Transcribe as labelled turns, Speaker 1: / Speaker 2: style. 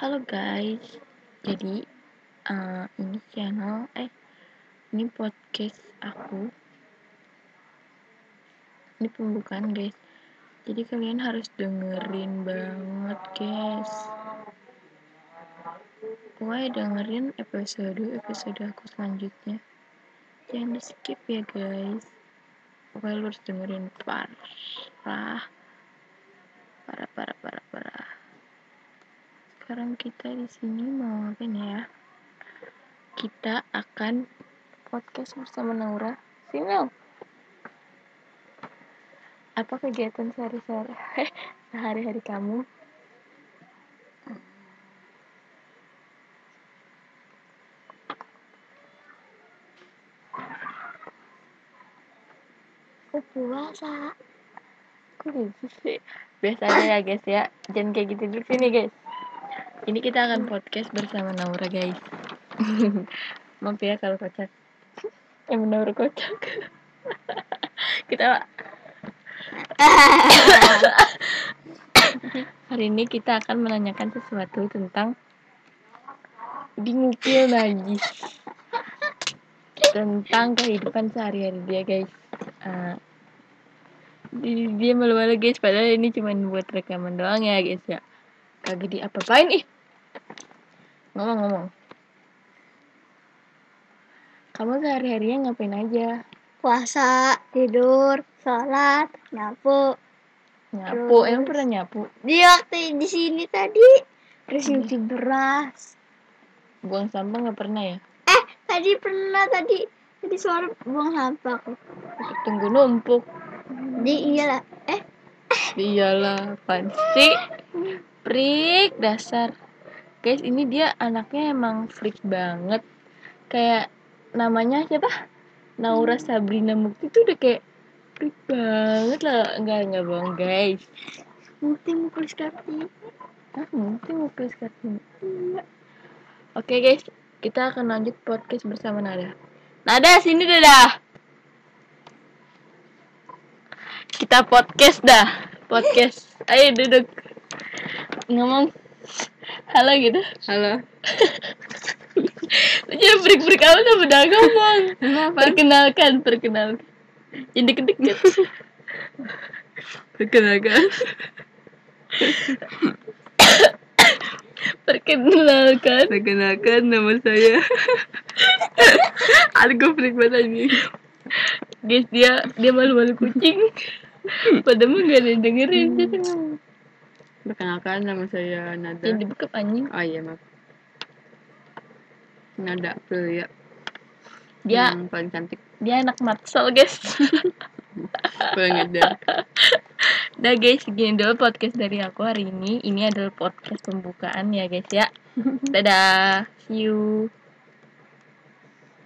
Speaker 1: Halo guys, jadi uh, ini channel, eh ini podcast aku. Ini pembukaan guys. Jadi kalian harus dengerin banget guys. Pokoknya dengerin episode episode aku selanjutnya. Jangan di skip ya guys. Pokoknya lu harus dengerin parah, parah, parah, parah, parah sekarang kita di sini mau ngapain ya? Kita akan podcast bersama Naura. Sini Apa kegiatan sehari-hari sehari-hari kamu?
Speaker 2: Puasa.
Speaker 1: Kok gitu sih? Biasa aja ya guys ya. Jangan kayak gitu dulu sini guys. Ini kita akan podcast bersama Naura guys. Maaf ya kalau kocak. Emang Naura kocak. kita hari ini kita akan menanyakan sesuatu tentang dingukil lagi tentang kehidupan sehari-hari dia guys. Uh, dia malu-malu guys padahal ini cuma buat rekaman doang ya guys ya kagak diapa-apain ih ngomong-ngomong. Kamu sehari-harinya ngapain aja?
Speaker 2: Puasa, tidur, sholat, nyapu.
Speaker 1: nyapu
Speaker 2: Terus-
Speaker 1: emang pernah nyapu?
Speaker 2: Di waktu di sini tadi. Terus nyuci beras.
Speaker 1: buang sampah nggak pernah ya?
Speaker 2: Eh, tadi pernah tadi. Tadi sore buang sampah aku.
Speaker 1: tunggu numpuk.
Speaker 2: Jadi iyalah. Eh,
Speaker 1: iyalah apaan sih? Freak dasar guys ini dia anaknya emang freak banget. Kayak namanya siapa? Naura Sabrina Mukti tuh udah kayak freak banget lah. Enggak enggak bohong guys.
Speaker 2: Mungkin mukul kaki.
Speaker 1: ah mau ke Kartini iya oke guys. Kita akan lanjut podcast bersama Nada. Nada sini Dada kita podcast dah. Podcast. Ayo duduk. Ngomong halo gitu
Speaker 3: Halo.
Speaker 1: Lu jangan break-break amat sama udah ngomong perkenalkan perkenalkan jadi deket-deket
Speaker 3: Perkenalkan.
Speaker 1: perkenalkan
Speaker 3: Perkenalkan nama saya. Gue freak banget ini.
Speaker 1: guys dia dia malu-malu kucing padahal mah gak ada yang dengerin.
Speaker 3: Perkenalkan nama saya Nada.
Speaker 1: Jangan dibuka anjing
Speaker 3: Oh iya maaf. Nada Pria.
Speaker 1: dia
Speaker 3: Yang paling cantik.
Speaker 1: dia anak matsal guys
Speaker 3: Paling ada.
Speaker 1: Udah guys, segini dulu podcast dari aku hari ini. Ini adalah podcast pembukaan ya guys ya. Dadah, see you.